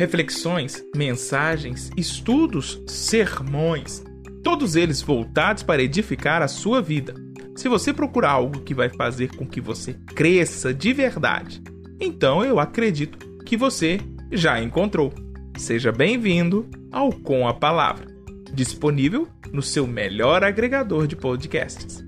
reflexões, mensagens, estudos, sermões, todos eles voltados para edificar a sua vida. Se você procurar algo que vai fazer com que você cresça de verdade, então eu acredito que você já encontrou. Seja bem-vindo ao Com a Palavra, disponível no seu melhor agregador de podcasts.